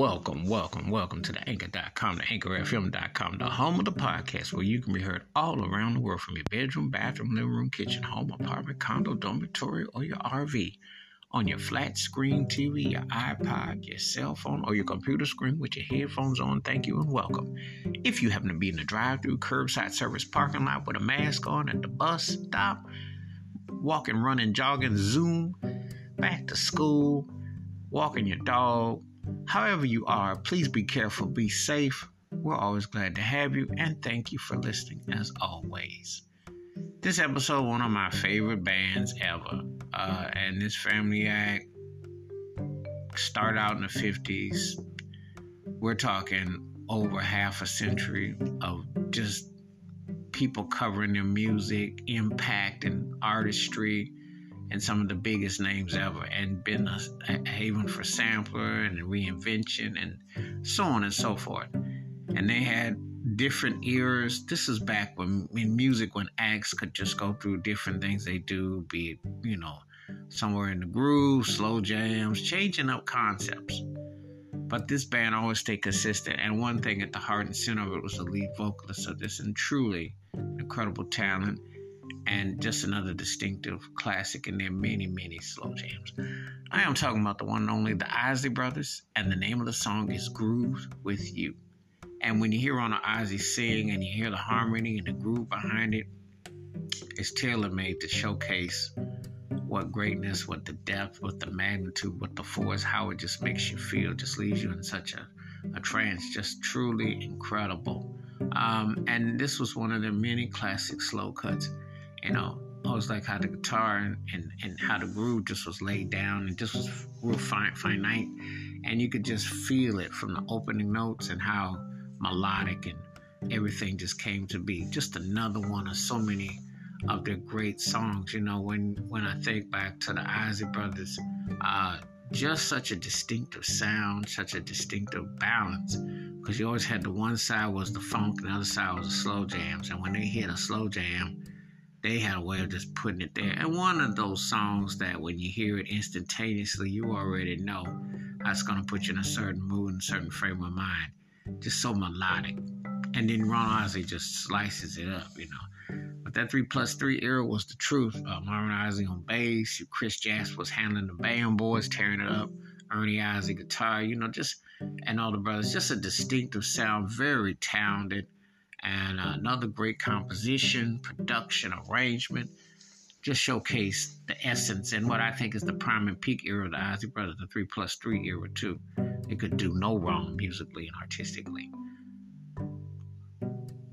Welcome, welcome, welcome to the anchor.com, the anchorfm.com, the home of the podcast where you can be heard all around the world from your bedroom, bathroom, living room, kitchen, home, apartment, condo, dormitory, or your RV. On your flat screen TV, your iPod, your cell phone, or your computer screen with your headphones on, thank you and welcome. If you happen to be in the drive through curbside service parking lot with a mask on at the bus stop, walking, running, jogging, Zoom, back to school, walking your dog, However, you are, please be careful, be safe. We're always glad to have you, and thank you for listening as always. This episode, one of my favorite bands ever, uh, and this family act started out in the 50s. We're talking over half a century of just people covering their music, impact, and artistry and some of the biggest names ever, and been a, a haven for sampler and reinvention and so on and so forth. And they had different eras. This is back when in music when acts could just go through different things they do, be it, you know, somewhere in the groove, slow jams, changing up concepts. But this band always stayed consistent. And one thing at the heart and center of it was the lead vocalist of this and truly incredible talent and just another distinctive classic in their many, many slow jams. I am talking about the one and only the Isley Brothers, and the name of the song is Groove with You. And when you hear Ronald Isley sing and you hear the harmony and the groove behind it, it's tailor made to showcase what greatness, what the depth, what the magnitude, what the force, how it just makes you feel, just leaves you in such a, a trance, just truly incredible. Um, and this was one of the many classic slow cuts you know, I was like how the guitar and, and, and how the groove just was laid down and just was real fine, finite. And you could just feel it from the opening notes and how melodic and everything just came to be. Just another one of so many of their great songs. You know, when when I think back to the Isley Brothers, uh, just such a distinctive sound, such a distinctive balance. Because you always had the one side was the funk, and the other side was the slow jams. And when they hit a slow jam, they had a way of just putting it there. And one of those songs that when you hear it instantaneously, you already know that's going to put you in a certain mood and certain frame of mind. Just so melodic. And then Ron Isley just slices it up, you know. But that 3 plus 3 era was the truth. Uh, Marvin Isley on bass, Chris Jasper was handling the band boys, tearing it up. Ernie Isley guitar, you know, just, and all the brothers. Just a distinctive sound, very talented and another great composition, production, arrangement. Just showcase the essence and what I think is the prime and peak era of the Isley Brothers, the three plus three era too. They could do no wrong musically and artistically.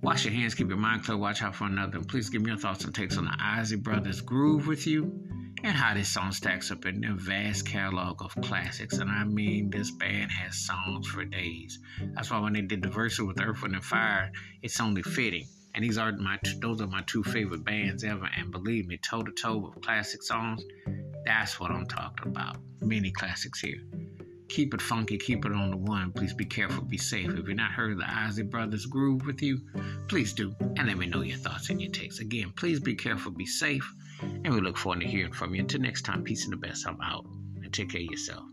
Wash your hands, keep your mind clear, watch out for another. And please give me your thoughts and takes on the Isley Brothers groove with you and how this song stacks up in their vast catalog of classics. And I mean, this band has songs for days. That's why when they did the verse with Earth, Wind, and Fire, it's only fitting. And these are my those are my two favorite bands ever. And believe me, toe to toe with classic songs, that's what I'm talking about. Many classics here. Keep it funky, keep it on the one. Please be careful, be safe. If you're not heard the Isley Brothers groove with you, please do. And let me know your thoughts and your takes. Again, please be careful, be safe. And we look forward to hearing from you. Until next time, peace and the best. I'm out. And take care of yourself.